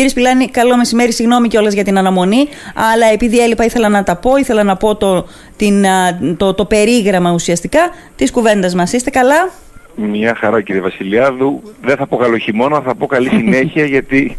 Κύριε Σπιλάνη, καλό μεσημέρι, συγγνώμη κιόλας για την αναμονή. Αλλά επειδή έλειπα, ήθελα να τα πω, ήθελα να πω το, την, το, το περίγραμμα ουσιαστικά της κουβέντας μας. Είστε καλά; Μια χαρά κύριε Βασιλιάδου. Δεν θα πω καλό χειμώνα, θα πω καλή συνέχεια γιατί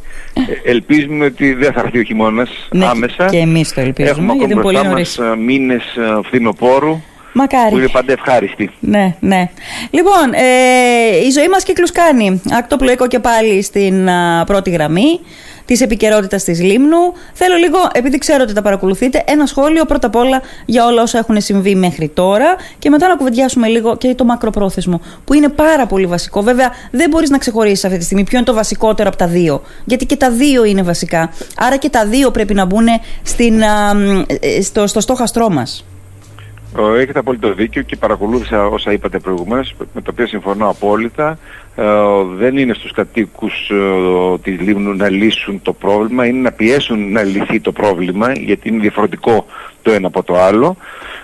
ελπίζουμε ότι δεν θα έρθει ο χειμώνας ναι, άμεσα. Και εμείς το ελπίζουμε. Έχουμε γιατί ακόμα πολύ μπροστά μας μήνες φθινοπόρου. Μακάρι. Που είναι πάντα ευχάριστη. Ναι, ναι. Λοιπόν, ε, η ζωή μας κύκλους κάνει. Ακτοπλοϊκό και πάλι στην πρώτη γραμμή της επικαιρότητας της Λίμνου. Θέλω λίγο, επειδή ξέρω ότι τα παρακολουθείτε, ένα σχόλιο πρώτα απ' όλα για όλα όσα έχουν συμβεί μέχρι τώρα και μετά να κουβεντιάσουμε λίγο και το μακροπρόθεσμο, που είναι πάρα πολύ βασικό. Βέβαια, δεν μπορείς να ξεχωρίσεις αυτή τη στιγμή ποιο είναι το βασικότερο από τα δύο. Γιατί και τα δύο είναι βασικά. Άρα και τα δύο πρέπει να μπουν στην, ε, στο, στο στόχαστρό μας. Έχετε απόλυτο δίκιο και παρακολούθησα όσα είπατε προηγουμένως, με τα οποία συμφωνώ απόλυτα. Ε, δεν είναι στους κατοίκους ε, της Λίμνου να λύσουν το πρόβλημα, είναι να πιέσουν να λυθεί το πρόβλημα, γιατί είναι διαφορετικό το ένα από το άλλο.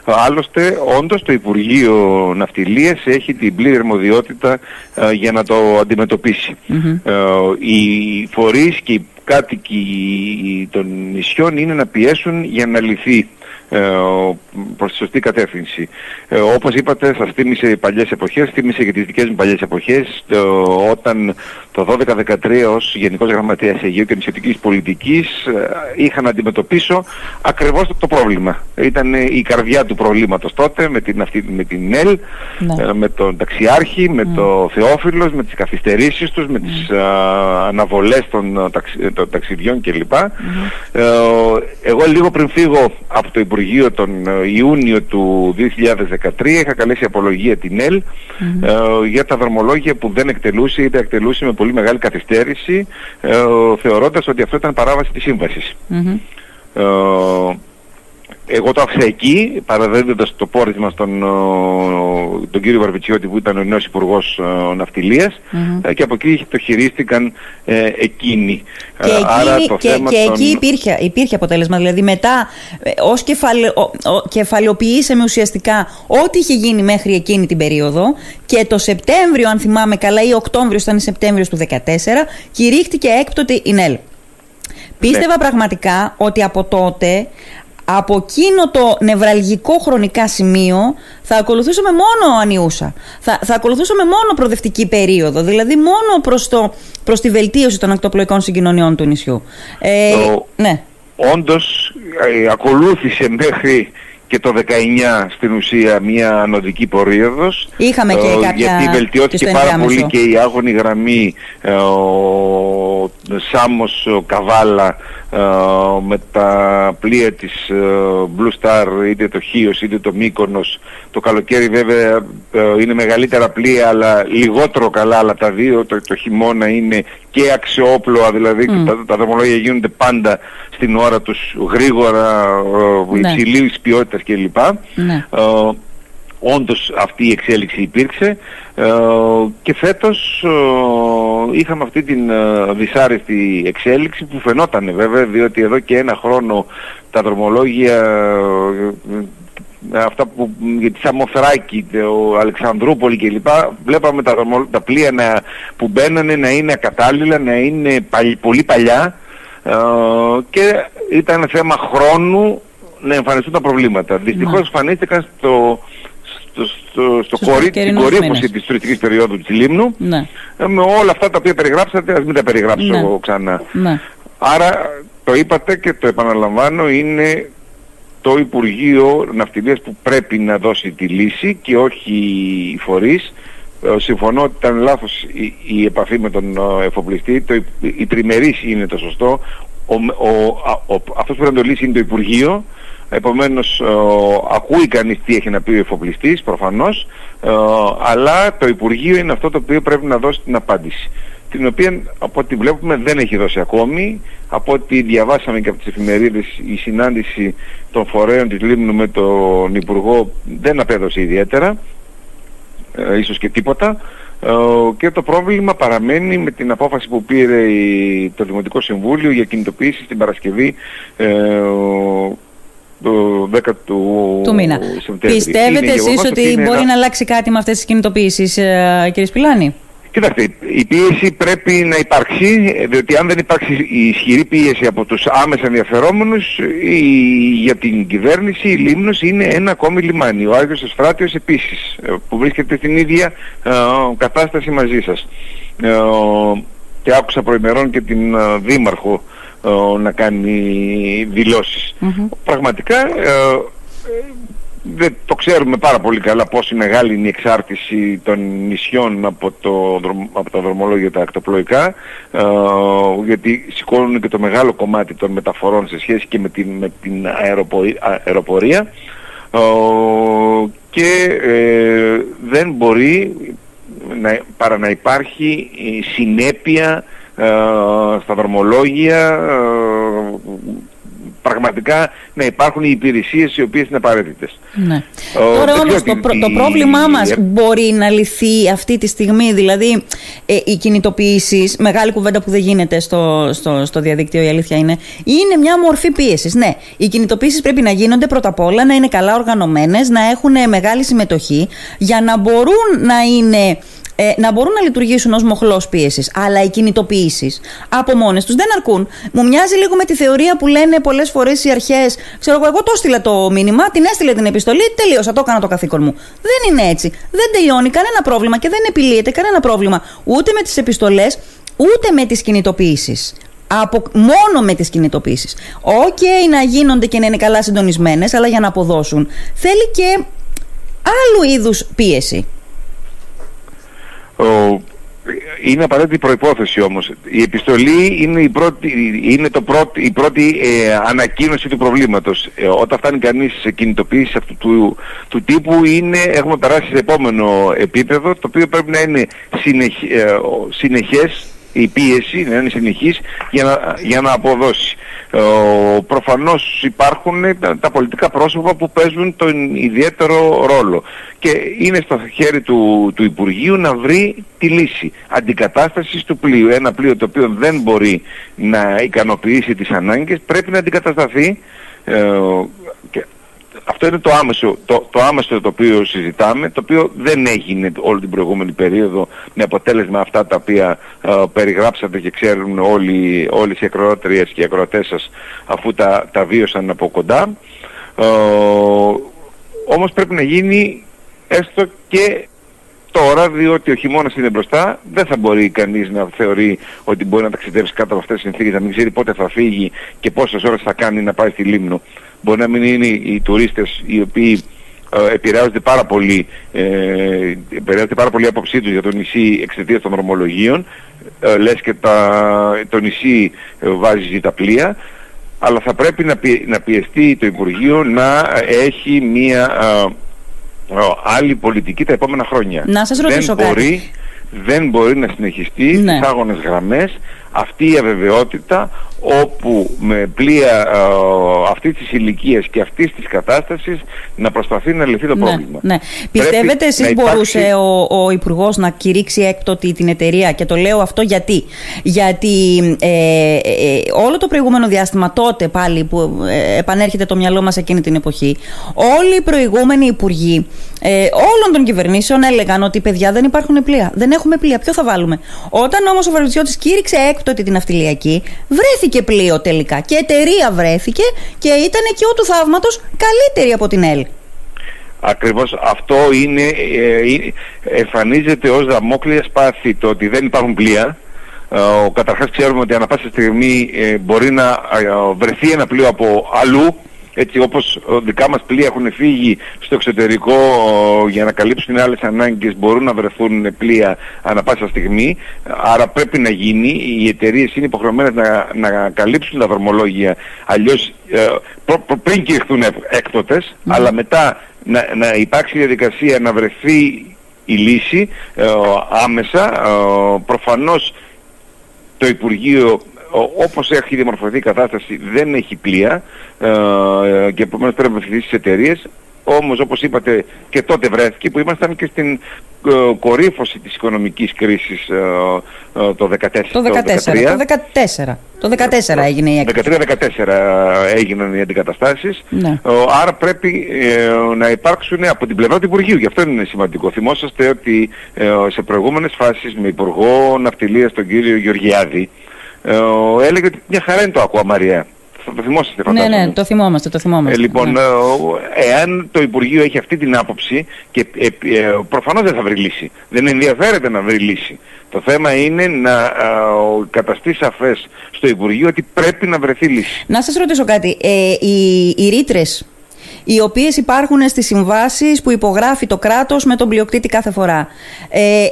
Άλλωστε, όντως το Υπουργείο Ναυτιλίας έχει την πλήρη αρμοδιότητα ε, για να το αντιμετωπισει οι φορείς και οι κάτοικοι των νησιών είναι να πιέσουν για να λυθεί ε, προς τη σωστή κατεύθυνση. Ε, όπως είπατε, σας θύμισε οι παλιές εποχές, θύμισε και τις δικές μου παλιές εποχές, όταν το 12-13 ως Γενικός Γραμματέας Αιγαίου και Νησιωτικής Πολιτικής ε, είχα να αντιμετωπίσω ακριβώς το πρόβλημα. Ήταν η καρδιά του προβλήματος τότε με την, αυτή, με την ΕΛ, ναι. ε, με τον ταξιάρχη, με ναι. το Θεόφιλος, με τις καθυστερήσεις τους, με τις α, αναβολές των, των ταξιδιών κλπ. Ε, εγώ λίγο πριν φύγω από το Υπουργείο τον ε, Ιούνιο του 2013 είχα καλέσει απολογία την ΕΛ ε, για τα δρομολόγια που δεν εκτελούσε ή τα εκτελούσε με πολύ μεγάλη καθυστέρηση ε, θεωρώντας ότι αυτό ήταν παράβαση της σύμβασης. Ε, εγώ το άφησα εκεί, παραδίδοντας το πόρισμα στον τον κύριο Βαρβιτσιώτη που ήταν ο νέος Υπουργός Ναυτιλίας mm-hmm. και από εκεί το χειρίστηκαν ε, εκείνοι. Και, εκεί, το και, θέμα και εκεί υπήρχε, υπήρχε αποτέλεσμα, δηλαδή μετά ε, ως κεφαλαι, κεφαλαιοποιήσαμε ουσιαστικά ό,τι είχε γίνει μέχρι εκείνη την περίοδο και το Σεπτέμβριο, αν θυμάμαι καλά, ή Οκτώβριο, ήταν Σεπτέμβριο του 2014, κηρύχτηκε έκπτωτη η ΝΕΛ. Πίστευα ναι. πραγματικά ότι από τότε από εκείνο το νευραλγικό χρονικά σημείο θα ακολουθούσαμε μόνο ανιούσα. Θα, θα ακολουθούσαμε μόνο προοδευτική περίοδο, δηλαδή μόνο προς, το, προς τη βελτίωση των ακτοπλοϊκών συγκοινωνιών του νησιού. Ε, ναι. Όντως ε, ακολούθησε μέχρι και το 19 στην ουσία μια ανωδική πορείοδος Είχαμε και ε, κάποια γιατί βελτιώθηκε πάρα πολύ και η άγωνη γραμμή ε, ο Σάμος ο Καβάλα ε, με τα πλοία της ε, Blue Star είτε το Χίος είτε το Μύκονος το καλοκαίρι βέβαια ε, είναι μεγαλύτερα πλοία αλλά λιγότερο καλά αλλά τα δύο το, το χειμώνα είναι και αξιόπλοα δηλαδή mm. τα, τα δρομολόγια γίνονται πάντα στην ώρα τους γρήγορα ναι. υψηλής ποιότητας κλπ. Ναι όντως αυτή η εξέλιξη υπήρξε ε, και φέτος ε, είχαμε αυτή την ε, δυσάρεστη εξέλιξη που φαινόταν βέβαια διότι εδώ και ένα χρόνο τα δρομολόγια αυτά που για τη Σαμοθράκη, ο Αλεξανδρούπολη κλπ. Βλέπαμε τα, τα πλοία να, που μπαίνανε να είναι ακατάλληλα, να είναι πολύ παλιά και ήταν θέμα χρόνου να εμφανιστούν τα προβλήματα. Δυστυχώς ναι. εμφανίστηκαν στο, στο, στο, στο κορί, στην κορύφωση της τουριστικής περίοδου της Λίμνου ναι. Ε, με όλα αυτά τα οποία περιγράψατε, ας μην τα περιγράψω ναι. ξανά. Ναι. Άρα το είπατε και το επαναλαμβάνω είναι το Υπουργείο Ναυτιλίας που πρέπει να δώσει τη λύση και όχι οι φορείς. Ε, συμφωνώ ότι ήταν λάθος η, η επαφή με τον ε, εφοπλιστή, το, η τριμερής είναι το σωστό, ο, ο, ο, αυτός που θα το λύσει είναι το Υπουργείο Επομένως ακούει κανείς τι έχει να πει ο εφοπλιστής προφανώς αλλά το Υπουργείο είναι αυτό το οποίο πρέπει να δώσει την απάντηση. Την οποία από ό,τι βλέπουμε δεν έχει δώσει ακόμη. Από ό,τι διαβάσαμε και από τις εφημερίδες η συνάντηση των φορέων της Λίμνου με τον Υπουργό δεν απέδωσε ιδιαίτερα ε, ίσως και τίποτα. Ε, και το πρόβλημα παραμένει με την απόφαση που πήρε το Δημοτικό Συμβούλιο για κινητοποίηση στην Παρασκευή ε, το 10 του, του μήνα. Πιστεύετε εσείς ότι μπορεί να αλλάξει κάτι με αυτές τις κινητοποιήσεις, ε, κύριε Σπιλάνη; Κοιτάξτε, η πίεση πρέπει να υπάρξει, διότι αν δεν υπάρξει η ισχυρή πίεση από τους άμεσα ενδιαφερόμενους, η, για την κυβέρνηση η Λίμνος είναι ένα ακόμη λιμάνι. Ο Άγιος Εστράτιος επίσης, ε, που βρίσκεται στην ίδια ε, κατάσταση μαζί σας. Ε, και άκουσα προημερών και την Δήμαρχο να κάνει Πραγματικά δεν το ξέρουμε πάρα πολύ καλά πόσο μεγάλη είναι η εξάρτηση των νησιών από, το, από τα δρομολόγια τα ακτοπλοϊκά ε, γιατί σηκώνουν και το μεγάλο κομμάτι των μεταφορών σε σχέση και με την, με την αεροπορία ε, και ε, δεν μπορεί να, παρά να υπάρχει συνέπεια στα δρομολόγια πραγματικά να υπάρχουν οι υπηρεσίες οι οποίες είναι απαραίτητες. Ναι. Τώρα όμως το, το πρόβλημά μας μπορεί να λυθεί αυτή τη στιγμή, δηλαδή ε, οι κινητοποιήσεις, μεγάλη κουβέντα που δεν γίνεται στο, στο, στο διαδίκτυο η αλήθεια είναι, είναι μια μορφή πίεσης. Ναι, οι κινητοποιήσεις πρέπει να γίνονται πρώτα απ' όλα, να είναι καλά οργανωμένες, να έχουν μεγάλη συμμετοχή, για να μπορούν να είναι ε, να μπορούν να λειτουργήσουν ως μοχλός πίεσης. Αλλά οι κινητοποιήσεις από μόνες τους δεν αρκούν. Μου μοιάζει λίγο με τη θεωρία που λένε πολλές φορές οι αρχές. Ξέρω εγώ, εγώ το έστειλα το μήνυμα, την έστειλε την επιστολή, τελείωσα, το έκανα το καθήκον μου. Δεν είναι έτσι. Δεν τελειώνει κανένα πρόβλημα και δεν επιλύεται κανένα πρόβλημα ούτε με τις επιστολές, ούτε με τις κινητοποιήσεις. Από, μόνο με τις κινητοποιήσεις. Οκ, να γίνονται και να είναι καλά συντονισμένες, αλλά για να αποδώσουν θέλει και άλλου είδους πίεση είναι απαραίτητη προϋπόθεση όμως. Η επιστολή είναι η πρώτη, είναι το πρώτη, η πρώτη ε, ανακοίνωση του προβλήματος. Ε, όταν φτάνει κανείς σε κινητοποίηση αυτού του, του τύπου είναι, έχουμε περάσει σε επόμενο επίπεδο το οποίο πρέπει να είναι συνεχ, ε, συνεχές η πίεση να είναι συνεχής για να, για να αποδώσει. Ε, προφανώς υπάρχουν τα, πολιτικά πρόσωπα που παίζουν τον ιδιαίτερο ρόλο και είναι στο χέρι του, του Υπουργείου να βρει τη λύση αντικατάστασης του πλοίου. Ένα πλοίο το οποίο δεν μπορεί να ικανοποιήσει τις ανάγκες πρέπει να αντικατασταθεί ε, αυτό είναι το άμεσο, το, το άμεσο το οποίο συζητάμε, το οποίο δεν έγινε όλη την προηγούμενη περίοδο με αποτέλεσμα αυτά τα οποία ε, περιγράψατε και ξέρουν όλοι, όλες οι ακροατρίες και οι ακροατές σας αφού τα, τα βίωσαν από κοντά. Ε, όμως πρέπει να γίνει έστω και τώρα, διότι ο χειμώνας είναι μπροστά, δεν θα μπορεί κανείς να θεωρεί ότι μπορεί να ταξιδεύσει κάτω από αυτές τις συνθήκες, να μην ξέρει πότε θα φύγει και πόσες ώρες θα κάνει να πάει στη Λίμνο. Μπορεί να μην είναι οι τουρίστες οι οποίοι ε, επηρεάζονται πάρα πολύ, ε, επηρεάζονται πάρα πολύ άποψή τους για το νησί εξαιτίας των δρομολογίων, ε, λες και τα, το νησί ε, βάζει τα πλοία, αλλά θα πρέπει να, να πιεστεί το Υπουργείο να έχει μία άλλη πολιτική τα επόμενα χρόνια. Να σας ρωτήσω δεν μπορεί, δεν μπορεί να συνεχιστεί ναι. στις άγονες γραμμές αυτή η αβεβαιότητα όπου με πλοία ε, αυτής της ηλικίας και αυτής της κατάστασης να προσπαθεί να λυθεί το ναι, πρόβλημα. Ναι. Πιστεύετε εσείς μπορούσε ο, ο Υπουργός να κηρύξει έκτοτε την εταιρεία; Και το λέω αυτό γιατί. Γιατί ε, ε, όλο το προηγούμενο διάστημα τότε πάλι που ε, επανέρχεται το μυαλό μας εκείνη την εποχή όλοι οι προηγούμενοι υπουργοί ε, όλων των κυβερνήσεων έλεγαν ότι παιδιά δεν υπάρχουν πλοία. Δεν έχουμε πλοία. Ποιο θα βάλουμε; Όταν όμως ο Βαρβιτσιώτης κήρυξε έκτοτε την αυτιλιακή βρέθηκε βρέθηκε πλοίο τελικά και εταιρεία βρέθηκε και ήταν και ο του θαύματος καλύτερη από την ΕΛ. Ακριβώς αυτό είναι, ε, ε, εμφανίζεται ως δαμόκλεια σπάθη το ότι δεν υπάρχουν πλοία. Ε, καταρχάς ξέρουμε ότι ανά πάσα στιγμή ε, μπορεί να ε, βρεθεί ένα πλοίο από αλλού έτσι όπως δικά μας πλοία έχουν φύγει στο εξωτερικό για να καλύψουν άλλες ανάγκες μπορούν να βρεθούν πλοία ανα πάσα στιγμή. Άρα πρέπει να γίνει. Οι εταιρείες είναι υποχρεωμένες να, να καλύψουν τα δρομολόγια. Αλλιώς ε, πριν κηρυχθούν έκτοτες ναι. αλλά μετά να, να υπάρξει διαδικασία να βρεθεί η λύση ε, άμεσα. Ε, προφανώς το Υπουργείο όπως έχει διαμορφωθεί η κατάσταση δεν έχει πλοία ε, και επομένως πρέπει να βοηθήσει τις εταιρείες όμως όπως είπατε και τότε βρέθηκε που ήμασταν και στην ε, κορύφωση της οικονομικής κρίσης ε, ε, το 2014. Το 2014. Το 14. Το 14 έγινε η έκθεση. 13-14 έγιναν οι αντικαταστάσεις. Ναι. Άρα πρέπει να υπάρξουν από την πλευρά του Υπουργείου. Γι' αυτό είναι σημαντικό. Θυμόσαστε ότι σε προηγούμενες φάσεις με Υπουργό Ναυτιλίας τον κύριο Γεωργιάδη έλεγε ότι μια χαρά είναι το Ακουα Μαρία. Το θυμόσαστε φαντάζομαι. Ναι, ναι, το θυμόμαστε, το θυμόμαστε. Ε, λοιπόν, ναι. Ε, εάν το Υπουργείο έχει αυτή την άποψη και ε, ε, προφανώς δεν θα βρει λύση. Δεν ενδιαφέρεται να βρει λύση. Το θέμα είναι να ε, καταστεί σαφές στο Υπουργείο ότι πρέπει να βρεθεί λύση. Να σας ρωτήσω κάτι. Ε, οι, οι ρήτρες οι οποίες υπάρχουν στις συμβάσεις που υπογράφει το κράτος με τον πλειοκτήτη κάθε φορά. Ε, ε,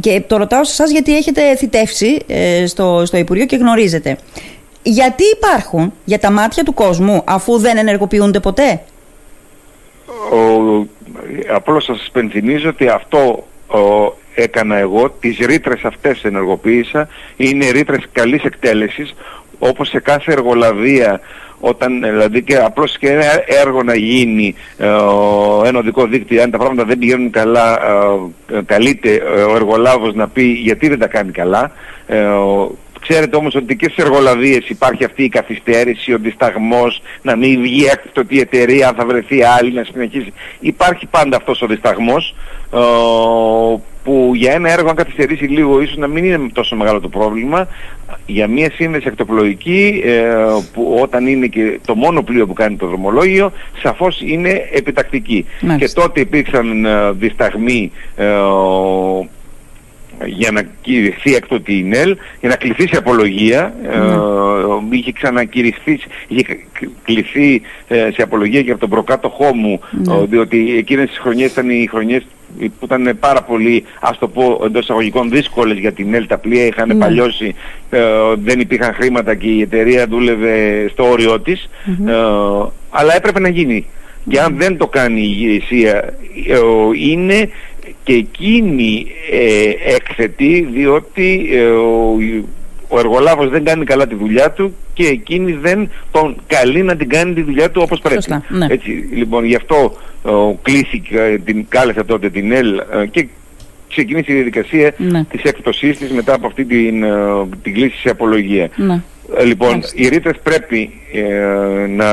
και το ρωτάω σε εσάς γιατί έχετε θητεύσει ε, στο, στο Υπουργείο και γνωρίζετε. Γιατί υπάρχουν για τα μάτια του κόσμου αφού δεν ενεργοποιούνται ποτέ; Ο, απλώς σας πενθυμίζω ότι αυτό έκανα εγώ, τις ρήτρες αυτές ενεργοποίησα, είναι ρήτρες καλής εκτέλεσης, όπως σε κάθε εργολαβία όταν δηλαδή και απλώς και ένα έργο να γίνει ε, ένα οδικό δίκτυο αν τα πράγματα δεν πηγαίνουν καλά ε, καλείται ο εργολάβος να πει γιατί δεν τα κάνει καλά ε, Ξέρετε όμως ότι και στις εργολαβίες υπάρχει αυτή η καθυστέρηση, ο δισταγμός, να μην βγει έκτοτε η εταιρεία, αν θα βρεθεί άλλη, να συνεχίσει. Υπάρχει πάντα αυτός ο δισταγμός, ε, που για ένα έργο αν καθυστερήσει λίγο ίσως να μην είναι τόσο μεγάλο το πρόβλημα. Για μια σύνδεση εκτοπλοϊκή, ε, που όταν είναι και το μόνο πλοίο που κάνει το δρομολόγιο, σαφώς είναι επιτακτική. Και τότε υπήρξαν ε, δισταγμοί για να κηρυχθεί έκτοτε η ΝΕΛ, για να κληθεί σε απολογία. Ε, ναι. είχε ξανακηρυχθεί, είχε κληθεί ε, σε απολογία και από τον προκάτοχό μου, ναι. ε, διότι εκείνες τις χρονιές ήταν οι χρονιές που ήταν πάρα πολύ, ας το πω εντός εισαγωγικών, δύσκολες για την ΕΛ. Τα πλοία είχαν ναι. παλιώσει, δεν υπήρχαν χρήματα και η εταιρεία δούλευε στο όριό της. αλλά έπρεπε να γίνει. Και αν δεν το κάνει η ηγεσία, είναι και εκείνη ε, έκθετη διότι ε, ο, ο εργολάβος δεν κάνει καλά τη δουλειά του και εκείνη δεν τον καλεί να την κάνει τη δουλειά του όπως πρέπει. Ναι. Έτσι, λοιπόν, γι' αυτό ε, κλείθηκε, την κάλεσε τότε την ΕΛ ε, και ξεκίνησε η διαδικασία ναι. της έκπτωσής της μετά από αυτή την, ε, την κλίση σε απολογία. Ναι. Ε, λοιπόν, οι ρήτρες πρέπει να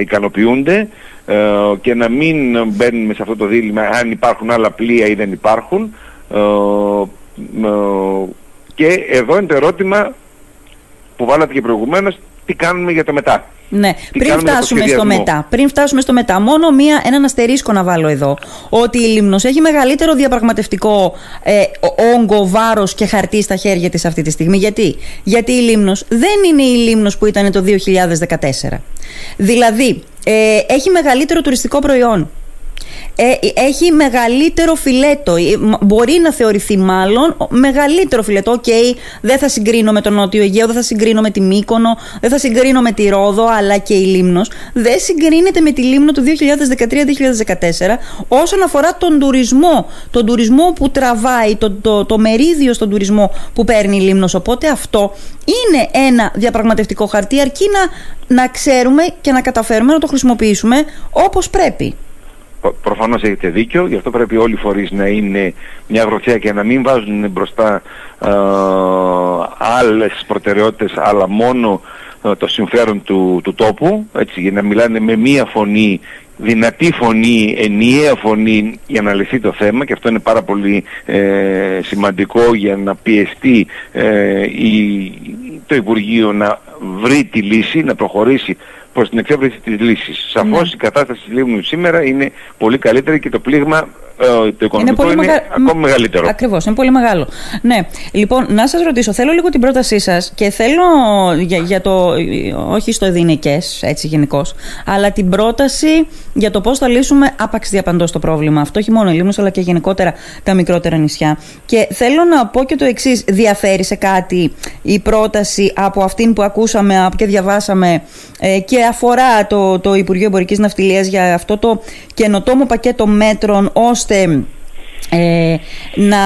ικανοποιούνται ε, και να μην μπαίνουμε σε αυτό το δίλημα αν υπάρχουν άλλα πλοία ή δεν υπάρχουν. Ε, ε, και εδώ είναι το ερώτημα που βάλατε και προηγουμένως, τι κάνουμε για το μετά; Ναι, πριν φτάσουμε στο μετά. Πριν φτάσουμε στο μετά, μόνο μία, έναν αστερίσκο να βάλω εδώ. Ότι η Λίμνος έχει μεγαλύτερο διαπραγματευτικό ε, όγκο, βάρος και χαρτί στα χέρια της αυτή τη στιγμή. Γιατί, Γιατί η Λίμνος δεν είναι η Λίμνος που ήταν το 2014. Δηλαδή, ε, έχει μεγαλύτερο τουριστικό προϊόν. Ε, έχει μεγαλύτερο φιλέτο. Ε, μπορεί να θεωρηθεί μάλλον μεγαλύτερο φιλέτο. OK, okay, δεν θα συγκρίνω με τον Νότιο Αιγαίο, δεν θα συγκρίνω με τη Μύκονο, δεν θα συγκρίνω με τη Ρόδο, αλλά και η Λήμνος. Δεν συγκρίνεται με τη Λήμνο του 2013-2014 όσον αφορά τον τουρισμό. Τον τουρισμό που τραβάει, το, το, το μερίδιο στον τουρισμό που παίρνει η Λήμνος. Οπότε αυτό είναι ένα διαπραγματευτικό χαρτί αρκεί να, να ξέρουμε και να καταφέρουμε να το χρησιμοποιήσουμε όπως πρέπει. Προφανώς έχετε δίκιο, γι' αυτό πρέπει όλοι οι φορείς να είναι μια γροθιά και να μην βάζουν μπροστά ε, άλλες προτεραιότητες αλλά μόνο ε, το συμφέρον του, του τόπου, έτσι, για να μιλάνε με μία φωνή, δυνατή φωνή, ενιαία φωνή για να λυθεί το θέμα και αυτό είναι πάρα πολύ ε, σημαντικό για να πιεστεί ε, η, το Υπουργείο να βρει τη λύση, να προχωρήσει προς την εξέβρεση της λύσης. Σαφώς ναι. η κατάσταση της Λίμνου σήμερα είναι πολύ καλύτερη και το πλήγμα ε, το οικονομικό είναι, είναι ακόμη μεγαλύτερο. Ακριβώς, είναι πολύ μεγάλο. Ναι, λοιπόν, να σας ρωτήσω, θέλω λίγο την πρότασή σας και θέλω για, για το, όχι στο εδινικές, έτσι γενικώς, αλλά την πρόταση για το πώς θα λύσουμε άπαξ διαπαντός το πρόβλημα. Αυτό όχι μόνο η Λίμνος, αλλά και γενικότερα τα μικρότερα νησιά. Και θέλω να πω και το εξής διαφέρει σε κάτι η πρόταση από αυτήν που ακούσαμε και διαβάσαμε ε, και αφορά το, το Υπουργείο Εμπορικής Ναυτιλίας για αυτό το καινοτόμο πακέτο μέτρων ώστε ε, να,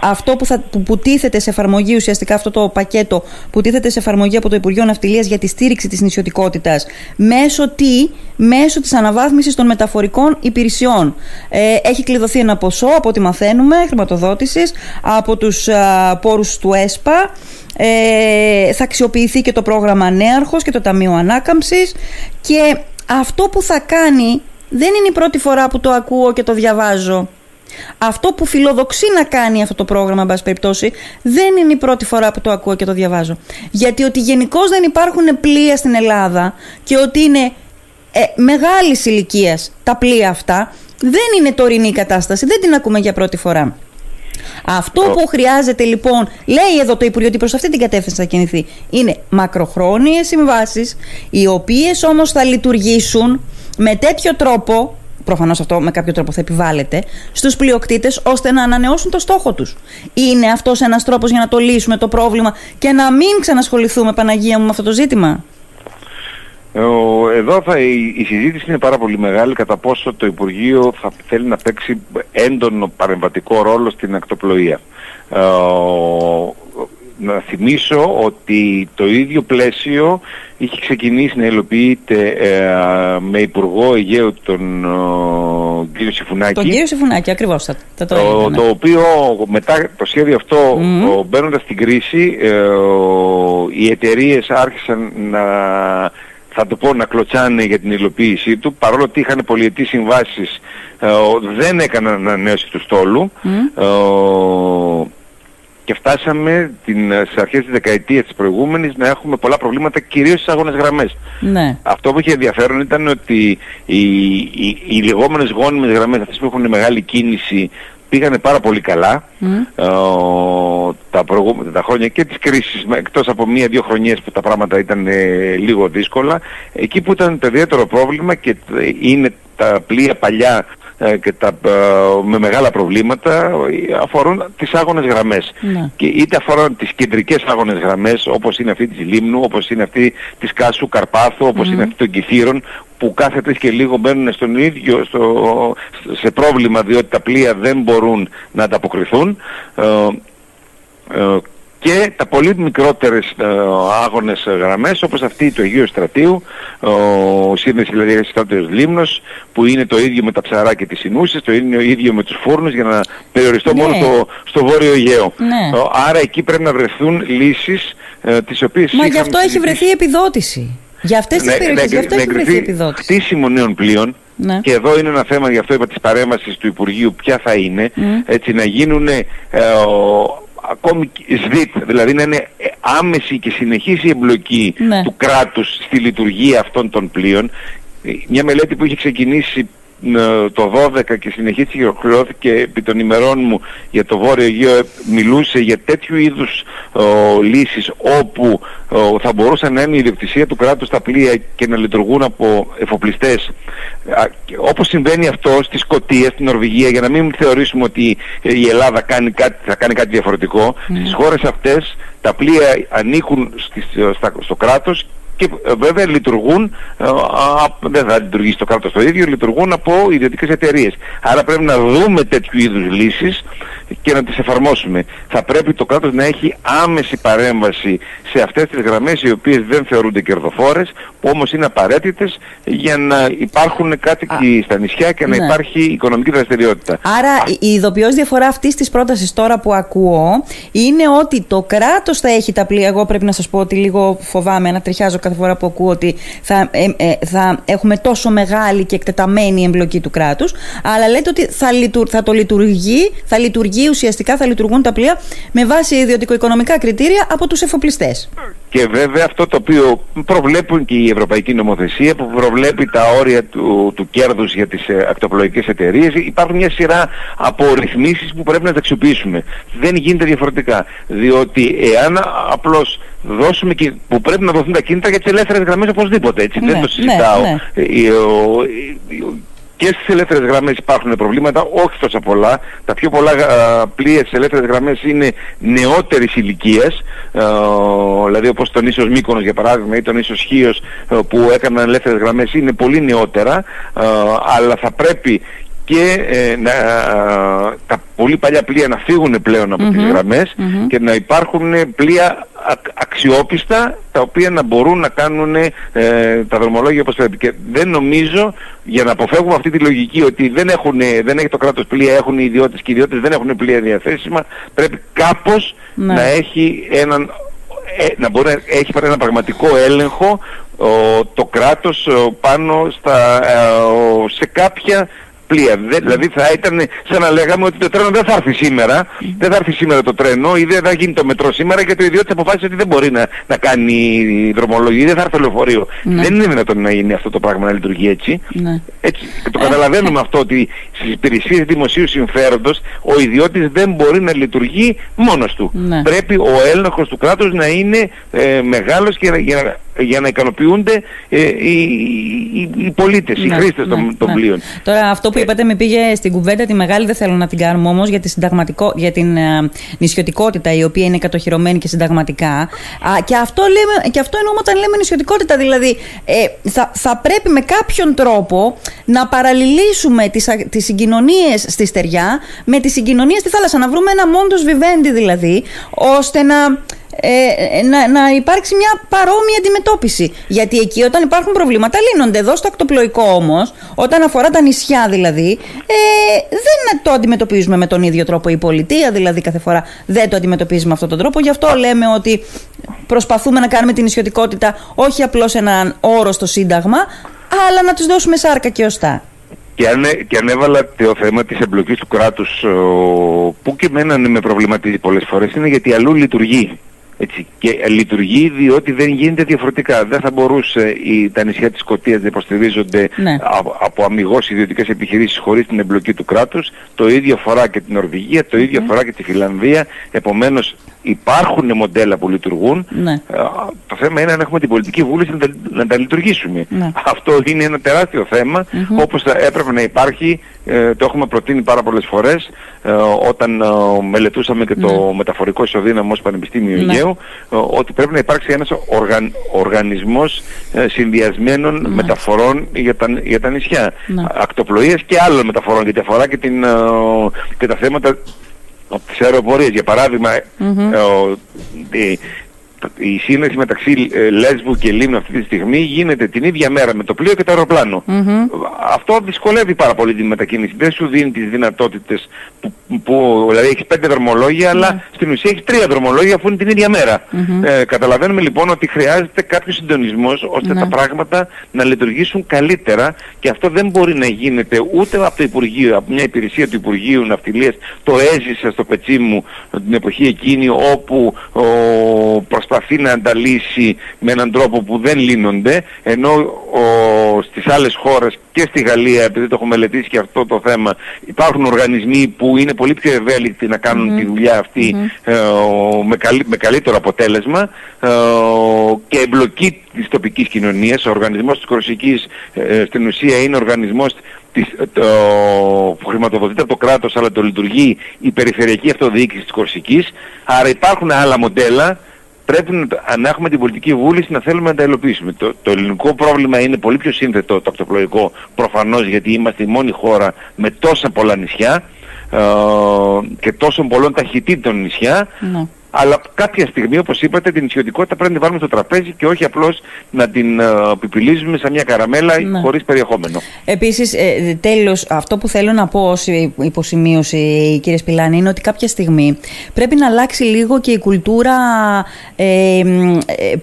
αυτό που, θα, που, που τίθεται σε εφαρμογή ουσιαστικά αυτό το πακέτο που τίθεται σε εφαρμογή από το Υπουργείο Ναυτιλίας για τη στήριξη της νησιωτικότητας μέσω τι, μέσω της αναβάθμισης των μεταφορικών υπηρεσιών. Ε, έχει κλειδωθεί ένα ποσό από ό,τι μαθαίνουμε χρηματοδότησης από τους α, πόρους του ΕΣΠΑ ε, θα αξιοποιηθεί και το πρόγραμμα Νέαρχος και το Ταμείο Ανάκαμψης και αυτό που θα κάνει δεν είναι η πρώτη φορά που το ακούω και το διαβάζω. Αυτό που φιλοδοξεί να κάνει αυτό το πρόγραμμα, εν πάση περιπτώσει, δεν είναι η πρώτη φορά που το ακούω και το διαβάζω. Γιατί ότι γενικώς δεν υπάρχουν πλοία στην Ελλάδα και ότι είναι ε, μεγάλης ηλικίας τα πλοία αυτά, δεν είναι τωρινή κατάσταση. Δεν την ακούμε για πρώτη φορά. Αυτό που χρειάζεται λοιπόν, λέει εδώ το Υπουργείο ότι προς αυτή την κατεύθυνση θα κινηθεί, είναι μακροχρόνιες συμβάσεις, οι οποίες όμως θα λειτουργήσουν με τέτοιο τρόπο προφανώς αυτό με κάποιο τρόπο θα επιβάλλεται, στους πλειοκτήτες ώστε να ανανεώσουν το στόχο τους. Είναι αυτός ένας τρόπος για να το λύσουμε το πρόβλημα και να μην ξανασχοληθούμε, Παναγία μου, με αυτό το ζήτημα; Εδώ θα, η, συζήτηση είναι πάρα πολύ μεγάλη κατά πόσο το Υπουργείο θα θέλει να παίξει έντονο παρεμβατικό ρόλο στην ακτοπλοεία. Ε, να θυμίσω ότι το ίδιο πλαίσιο είχε ξεκινήσει να υλοποιείται ε, με Υπουργό Αιγαίου τον ε, κύριο Σιφουνάκη. Τον κύριο Σιφουνάκη, ακριβώς. Θα, το, το, το οποίο μετά το σχέδιο αυτό mm-hmm. μπαίνοντας στην κρίση ε, οι εταιρείες άρχισαν να θα το πω να κλωτσάνε για την υλοποίησή του παρόλο ότι είχαν πολιετής συμβάσεις δεν έκαναν ανανέωση του στόλου και φτάσαμε την, στις αρχές της δεκαετίας της προηγούμενης να έχουμε πολλά προβλήματα κυρίως στις άγωνες γραμμές. Ναι. Αυτό που είχε ενδιαφέρον ήταν ότι οι, οι, οι λεγόμενες γόνιμες γραμμές, αυτές που έχουν μεγάλη κίνηση, πήγανε πάρα πολύ καλά ε, τα, τα χρόνια και της κρίσης, εκτός από μία-δύο χρονιές που τα πράγματα ήταν ε, λίγο δύσκολα. Εκεί που ήταν το ιδιαίτερο πρόβλημα και είναι τα πλοία παλιά ε, και τα, ε, με μεγάλα προβλήματα αφορούν τις άγονες γραμμές. Ναι. Και είτε αφορούν τις κεντρικές άγονες γραμμές όπως είναι αυτή της Λίμνου, όπως είναι αυτή της Κάσου Καρπάθου, όπως είναι αυτή των Κιθήρων που κάθε τρεις και λίγο μπαίνουν στον ίδιο, στο, σε πρόβλημα διότι τα πλοία δεν μπορούν να ανταποκριθούν. Ε, και τα πολύ μικρότερες ε, άγονες γραμμές όπως αυτή του Αγίου Στρατείου, ο σύνδεσης δηλαδή Στρατέος Λίμνος που είναι το ίδιο με τα ψαρά και τις συνούσες, το ίδιο με τους φούρνους για να περιοριστώ ναι. μόνο στο, στο Βόρειο Αιγαίο. Ναι. Άρα εκεί πρέπει να βρεθούν λύσεις ε, τις οποίες... Μα γι' αυτό έχει βρεθεί επιδότηση. Για αυτές τις ναι, περιοχές, γι' αυτό έχει βρεθεί επιδότηση. Χτίσιμο νέων πλοίων, ναι. Και εδώ είναι ένα θέμα, γι' αυτό είπα της παρέμβασης του Υπουργείου, ποια θα είναι, έτσι να γίνουν ε, ακόμη ΣΔΙΤ, δηλαδή να είναι άμεση και συνεχής η εμπλοκή ναι. του κράτους στη λειτουργία αυτών των πλοίων. Μια μελέτη που είχε ξεκινήσει ε, το 12 και συνεχίστηκε και ολοκληρώθηκε επί των ημερών μου για το Βόρειο Αιγαίο μιλούσε για τέτοιου είδους ο, λύσεις όπου θα μπορούσαν να είναι η ιδιοκτησία του κράτους στα πλοία και να λειτουργούν από εφοπλιστές όπως συμβαίνει αυτό στη Σκοτία, στην Νορβηγία για να μην θεωρήσουμε ότι η Ελλάδα κάνει κάτι, θα κάνει κάτι διαφορετικό mm. στις χώρες αυτές τα πλοία ανήκουν στις, στα, στο κράτος και ε, βέβαια λειτουργούν, ε, δεν θα λειτουργήσει το κράτος το ίδιο, λειτουργούν από ιδιωτικές εταιρείες. Άρα πρέπει να δούμε τέτοιου είδους λύσεις και να τις εφαρμόσουμε. Θα πρέπει το κράτος να έχει άμεση παρέμβαση σε αυτές τις γραμμές οι οποίες δεν θεωρούνται κερδοφόρες, που όμως είναι απαραίτητες για να υπάρχουν κάτοικοι στα νησιά και να ναι. υπάρχει οικονομική δραστηριότητα. Άρα η ειδοποιώς διαφορά αυτής της πρότασης τώρα που ακούω είναι ότι το κράτος θα έχει τα πλοία. Εγώ πρέπει να σας πω ότι λίγο φοβάμαι να τριχιάζω κάθε φορά που ακούω ότι θα, ε, ε, θα έχουμε τόσο μεγάλη και εκτεταμένη εμπλοκή του κράτους, αλλά λέτε ότι θα, θα το λειτουργεί, θα λειτουργεί ουσιαστικά, θα λειτουργούν τα πλοία με βάση ιδιωτικο-οικονομικά κριτήρια από τους εφοπλιστές. Και βέβαια αυτό το οποίο προβλέπουν και η Ευρωπαϊκή Νομοθεσία που προβλέπει τα όρια του, του κέρδους για τις ε, ακτοπλοϊκές εταιρείες υπάρχουν μια σειρά από ρυθμίσεις που πρέπει να τα αξιοποιήσουμε. Δεν γίνεται διαφορετικά. Διότι εάν απλώς δώσουμε και που πρέπει να δοθούν τα κίνητα για τις ελεύθερες γραμμές οπωσδήποτε έτσι. Ναι, Δεν το ναι, συζητάω. Ναι. Ε, και στις ελεύθερες γραμμές υπάρχουν προβλήματα, όχι τόσο πολλά. Τα πιο πολλά πλοία στις ελεύθερες γραμμές είναι νεότερης ηλικίας, δηλαδή όπως τον ίσος Μύκονος για παράδειγμα ή τον ίσος Χίος που έκαναν ελεύθερες γραμμές είναι πολύ νεότερα, αλλά θα πρέπει και ε, να, τα πολύ παλιά πλοία να φύγουν πλέον από τις γραμμες και να υπάρχουν πλοία αξιόπιστα τα οποία να μπορούν να κάνουν ε, τα δρομολόγια όπως πρέπει. Και δεν νομίζω για να αποφεύγουμε αυτή τη λογική ότι δεν, έχουν, δεν έχει το κράτος πλοία, έχουν οι ιδιώτες και οι ιδιώτες δεν έχουν πλοία διαθέσιμα, πρέπει κάπως ναι. να έχει έναν ε, να μπορεί να έχει ένα πραγματικό έλεγχο το κράτος πάνω στα, σε κάποια πλοία. δηλαδή θα ήταν σαν να λέγαμε ότι το τρένο δεν θα έρθει σήμερα, δεν θα έρθει σήμερα το τρένο ή δεν θα γίνει το μετρό σήμερα γιατί ο ιδιώτης αποφάσισε ότι δεν μπορεί να, να κάνει δρομολογία, δεν θα έρθει λεωφορείο. Ναι. Δεν είναι δυνατόν να γίνει αυτό το πράγμα να λειτουργεί έτσι. Ναι. έτσι. Και το καταλαβαίνουμε αυτό ότι στις υπηρεσίες δημοσίου συμφέροντος ο ιδιώτης δεν μπορεί να λειτουργεί μόνος του. Ναι. Πρέπει ο έλεγχος του κράτους να είναι ε, μεγάλος και για, για να ικανοποιούνται ε, οι, οι, οι πολίτες, οι χρήστες των, των πλοίων. Τώρα αυτό που είπατε με πήγε στην κουβέντα τη μεγάλη, δεν θέλω να την κάνουμε όμως για, για την ε, νησιωτικότητα η οποία είναι κατοχυρωμένη και συνταγματικά. Α, και, αυτό λέμε, και αυτό εννοούμε όταν λέμε νησιωτικότητα. Δηλαδή, ε, θα, θα πρέπει με κάποιον τρόπο να παραλληλήσουμε τις τις συγκοινωνίες στη στεριά με τις συγκοινωνίες στη θάλασσα. Να βρούμε ένα μόντος βιβέντη δηλαδή, ώστε να ε, να, να υπάρξει μια παρόμοια αντιμετώπιση. Γιατί εκεί όταν υπάρχουν προβλήματα λύνονται. Εδώ στο ακτοπλοϊκό όμως, όταν αφορά τα νησιά δηλαδή, ε, δεν το αντιμετωπίζουμε με τον ίδιο τρόπο. Η πολιτεία δηλαδή κάθε φορά δεν το αντιμετωπίζει με αυτόν τον τρόπο. Γι' αυτό λέμε ότι προσπαθούμε να κάνουμε την νησιωτικότητα όχι απλώς έναν όρο στο Σύνταγμα, αλλά να τους δώσουμε σάρκα και οστά. Και, αν, και ανέβαλα το θέμα της εμπλοκής του κράτους που και εμένα με προβληματίζει πολλές φορές είναι γιατί αλλού λειτουργεί έτσι, και λειτουργεί διότι δεν γίνεται διαφορετικά. Δεν θα μπορούσε η, τα νησιά της Σκοτίας να υποστηρίζονται ναι. από, από αμυγός ιδιωτικές επιχειρήσεις χωρίς την εμπλοκή του κράτους. Το ίδιο αφορά και την Νορβηγία, το ίδιο αφορά και τη Φιλανδία. Επομένως υπάρχουν μοντέλα που λειτουργούν. Ναι. Ε, το θέμα είναι αν έχουμε την πολιτική βούληση να τα, να τα λειτουργήσουμε. Ναι. Αυτό είναι ένα τεράστιο θέμα, mm-hmm. όπως θα έπρεπε να υπάρχει, ε, το έχουμε προτείνει πάρα πολλές φορές, ε, όταν ε, μελετούσαμε και το ναι. μεταφορικό ισοδύναμο ως Πανεπιστήμιο ναι. Αιγαίου, ε, ότι πρέπει να υπάρξει ένας οργαν, οργανισμός συνδυασμένων μεταφορών για τα, για τα νησιά. Ακτοπλοείας και άλλων μεταφορών, γιατί αφορά και, την, και τα θέματα τις αεροπορίες. Για παράδειγμα, ε, η σύνδεση μεταξύ ε, Λέσβου και Λίμνου αυτή τη στιγμή γίνεται την ίδια μέρα με το πλοίο και το αεροπλανο Αυτό δυσκολεύει πάρα πολύ τη μετακίνηση. Δεν σου δίνει τις δυνατότητες που, που δηλαδή έχεις πέντε δρομολόγια αλλά ναι. στην ουσία έχεις τρία δρομολόγια αφού είναι την ίδια Ε, καταλαβαίνουμε λοιπόν ότι χρειάζεται κάποιος συντονισμός ώστε τα ναι. πράγματα να λειτουργήσουν καλύτερα και αυτό δεν μπορεί να γίνεται ούτε από το Υπουργείο, από μια υπηρεσία του Υπουργείου Ναυτιλίας. Το έζησα στο πετσί μου την εποχή εκείνη όπου ο, προσπαθεί να ανταλύσει με έναν τρόπο που δεν λύνονται, ενώ ο, στις άλλες χώρες και στη Γαλλία, επειδή το έχω μελετήσει και αυτό το θέμα, υπάρχουν οργανισμοί που είναι πολύ πιο ευέλικτοι να κάνουν τη δουλειά αυτή ε, με, με καλύτερο αποτέλεσμα ε, και εμπλοκή της τοπικής κοινωνίας. Ο οργανισμός της Κορσικής ε, στην ουσία είναι οργανισμός της, το, που χρηματοδοτείται από το κράτος αλλά το λειτουργεί η περιφερειακή αυτοδιοίκηση της Κορσικής. Άρα υπάρχουν άλλα μοντέλα πρέπει να, έχουμε την πολιτική βούληση να θέλουμε να τα υλοποιήσουμε. Το, το ελληνικό πρόβλημα είναι πολύ πιο σύνθετο το ακτοπλοϊκό προφανώς γιατί είμαστε η μόνη χώρα με τόσα πολλά νησιά ε, και τόσων πολλών ταχυτήτων νησιά ναι. Αλλά κάποια στιγμή, όπως είπατε, την ισιωτικότητα πρέπει να την βάλουμε στο τραπέζι και όχι απλώς να την uh, πιπιλίζουμε σαν μια καραμέλα ναι. χωρίς περιεχόμενο. Επίσης, ε, τέλος, αυτό που θέλω να πω ως υποσημείωση, κύριε Σπιλάνη, είναι ότι κάποια στιγμή πρέπει να αλλάξει λίγο και η κουλτούρα ε, ε,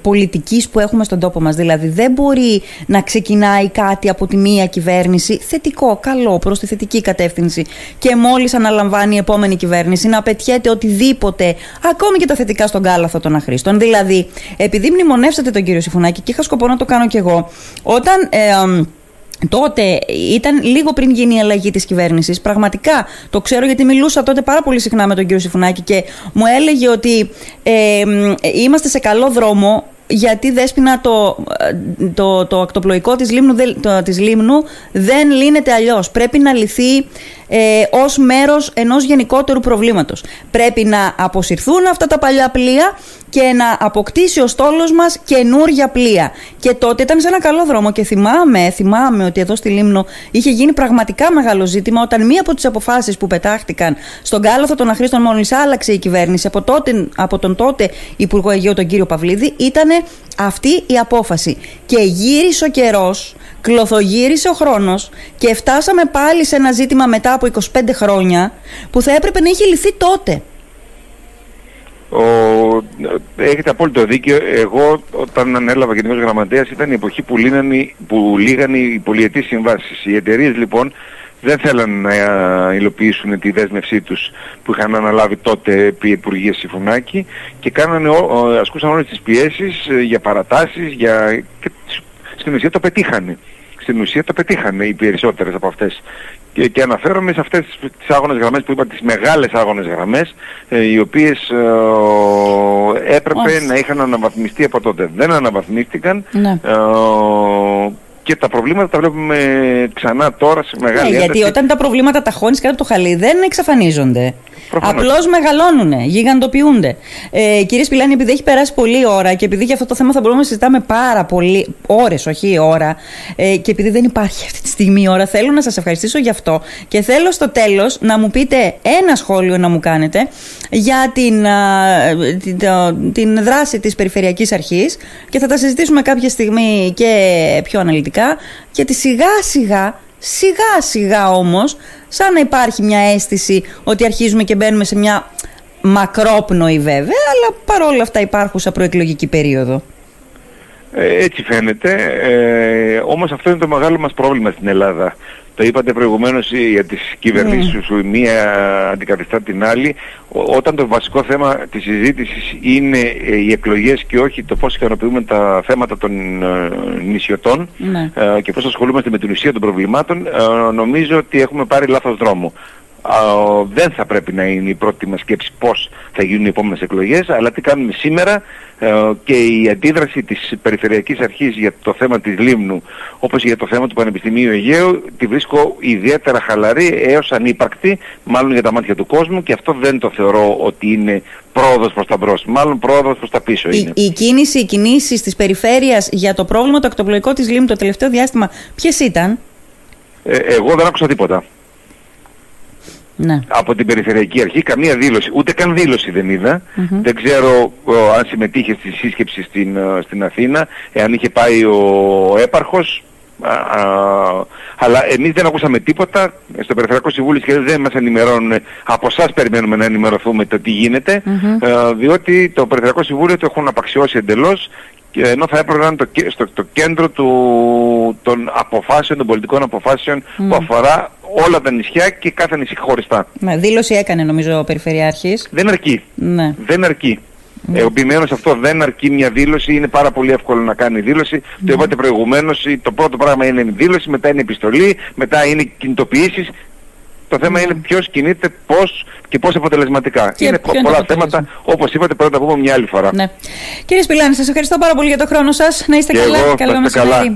πολιτικής που έχουμε στον τόπο μας. Δηλαδή, δεν μπορεί να ξεκινάει κάτι από τη μία κυβέρνηση θετικό, καλό, προς τη θετική κατεύθυνση και μόλις αναλαμβάνει η επόμενη κυβέρνηση να πετιέται οτιδήποτε, ακόμη και τα θετικά στον κάλαθο των αχρήστων. Δηλαδή, επειδή μνημονεύσατε τον κύριο Σιφουνάκη και είχα σκοπό να το κάνω κι εγώ, όταν. Ε, Τότε ήταν λίγο πριν γίνει η αλλαγή της κυβέρνησης. Πραγματικά το ξέρω γιατί μιλούσα τότε πάρα πολύ συχνά με τον κύριο Σιφουνάκη και μου έλεγε ότι ε, είμαστε σε καλό δρόμο γιατί δέσποινα το, το, το ακτοπλοϊκό της Λίμνου, το, της Λίμνου δεν λύνεται αλλιώς. Πρέπει να λυθεί ε, ως μέρος ενός γενικότερου προβλήματος. Πρέπει να αποσυρθούν αυτά τα παλιά πλοία και να αποκτήσει ο στόλος μας καινούρια πλοία. Και τότε ήταν σε ένα καλό δρόμο και θυμάμαι, θυμάμαι ότι εδώ στη Λίμνο είχε γίνει πραγματικά μεγάλο ζήτημα όταν μία από τις αποφάσεις που πετάχτηκαν στον κάλαθο των αχρήστων μόλις άλλαξε η κυβέρνηση από, τότε, από τον τότε Υπουργό Αιγαίου τον κύριο Παυλίδη ήταν αυτή η απόφαση. Και γύρισε ο καιρός κλωθογύρισε ο χρόνος και φτάσαμε πάλι σε ένα ζήτημα μετά από 25 χρόνια που θα έπρεπε να είχε λυθεί τότε. Ο, έχετε απόλυτο δίκιο. Εγώ όταν ανέλαβα γενικός γραμματέας ήταν η εποχή που, λύνανε, που λίγαν οι πολιετές συμβάσεις. Οι εταιρείες λοιπόν δεν θέλαν να υλοποιήσουν τη δέσμευσή τους που είχαν αναλάβει τότε επί Υπουργείας Συμφωνάκη και κάνανε, ασκούσαν όλες τις πιέσεις ε, για παρατάσεις για... και στην ουσία το πετύχανε στην ουσία το πετύχανε οι περισσότερες από αυτές. Και, και αναφέρομαι σε αυτές τις άγονες γραμμές που είπα, τις μεγάλες άγονες γραμμές, ε, οι οποίες ε, έπρεπε να είχαν αναβαθμιστεί από τότε. Δεν αναβαθμίστηκαν. Ναι. Ε, και τα προβλήματα τα βλέπουμε ξανά τώρα σε μεγάλη ναι, γιατί όταν τα προβλήματα τα χώνεις κάτω από το χαλί δεν εξαφανίζονται. Απλώς μεγαλώνουν, γιγαντοποιούνται. Ε, κύριε Σπιλάνη, επειδή έχει περάσει πολλή ώρα και επειδή για αυτό το θέμα θα μπορούμε να συζητάμε πάρα πολύ ώρες, όχι ώρα, ε, και επειδή δεν υπάρχει αυτή τη στιγμή ώρα, θέλω να σας ευχαριστήσω γι' αυτό και θέλω στο τέλος να μου πείτε ένα σχόλιο να μου κάνετε για την, την, την δράση της Περιφερειακής Αρχής και θα τα συζητήσουμε κάποια στιγμή και πιο αναλυτικά. Γιατί σιγά σιγά Σιγά σιγά όμως, σαν να υπάρχει μια αίσθηση ότι αρχίζουμε και μπαίνουμε σε μια μακρόπνοη βέβαια, αλλά παρόλα αυτά υπάρχουσα προεκλογική περίοδο. Ε, έτσι φαίνεται, ε, όμως αυτό είναι το μεγάλο μας πρόβλημα στην Ελλάδα. Το είπατε προηγουμένως για τις κυβερνήσεις mm. σου, μία αντικαθιστά την άλλη. Όταν το βασικό θέμα της συζήτησης είναι ε, οι εκλογές και όχι το πώς ικανοποιούμε τα θέματα των ε, νησιωτών ναι. ε, και πώς ασχολούμαστε με την ουσία των προβλημάτων, νομίζω ότι έχουμε πάρει λάθος δρόμο δεν θα πρέπει να είναι η πρώτη μας σκέψη πώς θα γίνουν οι επόμενες εκλογές, αλλά τι κάνουμε σήμερα ε, και η αντίδραση της Περιφερειακής Αρχής για το θέμα της Λίμνου, όπως για το θέμα του Πανεπιστημίου Αιγαίου, τη βρίσκω ιδιαίτερα χαλαρή έως ανύπαρκτη, μάλλον για τα μάτια του κόσμου και αυτό δεν το θεωρώ ότι είναι πρόοδος προς τα μπρος, μάλλον πρόοδος προς τα πίσω είναι. Η, η κίνηση, οι κινήσεις της περιφέρειας για το πρόβλημα το ακτοπλοϊκό της Λίμνου το τελευταίο διάστημα ποιες ήταν; Ε, εγώ δεν άκουσα τίποτα ναι. από την Περιφερειακή Αρχή, καμία δήλωση, ούτε καν δήλωση δεν είδα. Δεν ξέρω αν συμμετείχε στη σύσκεψη στην, ε, στην Αθήνα, εάν είχε πάει ο έπαρχος, αλλά εμείς δεν ακούσαμε τίποτα. Στο Περιφερειακό Συμβούλιο και δεν μας ενημερώνουν. Από εσάς περιμένουμε να ενημερωθούμε το τι γίνεται. Ε, διότι το Περιφερειακό Συμβούλιο το έχουν απαξιώσει εντελώς ενώ θα έπρεπε να είναι το, στο, το κέντρο του, των αποφάσεων, των πολιτικών αποφάσεων που αφορά όλα τα νησιά και κάθε νησί χωριστά. Ναι, δήλωση έκανε νομίζω ο Περιφερειάρχης. Δεν αρκεί. Ναι. Δεν αρκεί. Ναι. Επιμένω σε αυτό δεν αρκεί μια δήλωση, είναι πάρα πολύ εύκολο να κάνει δήλωση. Ναι. Το είπατε προηγουμένως, το πρώτο πράγμα είναι η δήλωση, μετά είναι η επιστολή, μετά είναι κινητοποιήσεις. Το θέμα ναι. είναι ποιος κινείται, πώς και πώς αποτελεσματικά. είναι πολλά θέματα, όπως είπατε, πρέπει να τα πούμε μια άλλη φορά. Ναι. Κύριε Σπιλάνη, σας ευχαριστώ πάρα πολύ για το χρόνο σας. Να είστε και καλά. Εγώ, Καλό καλά.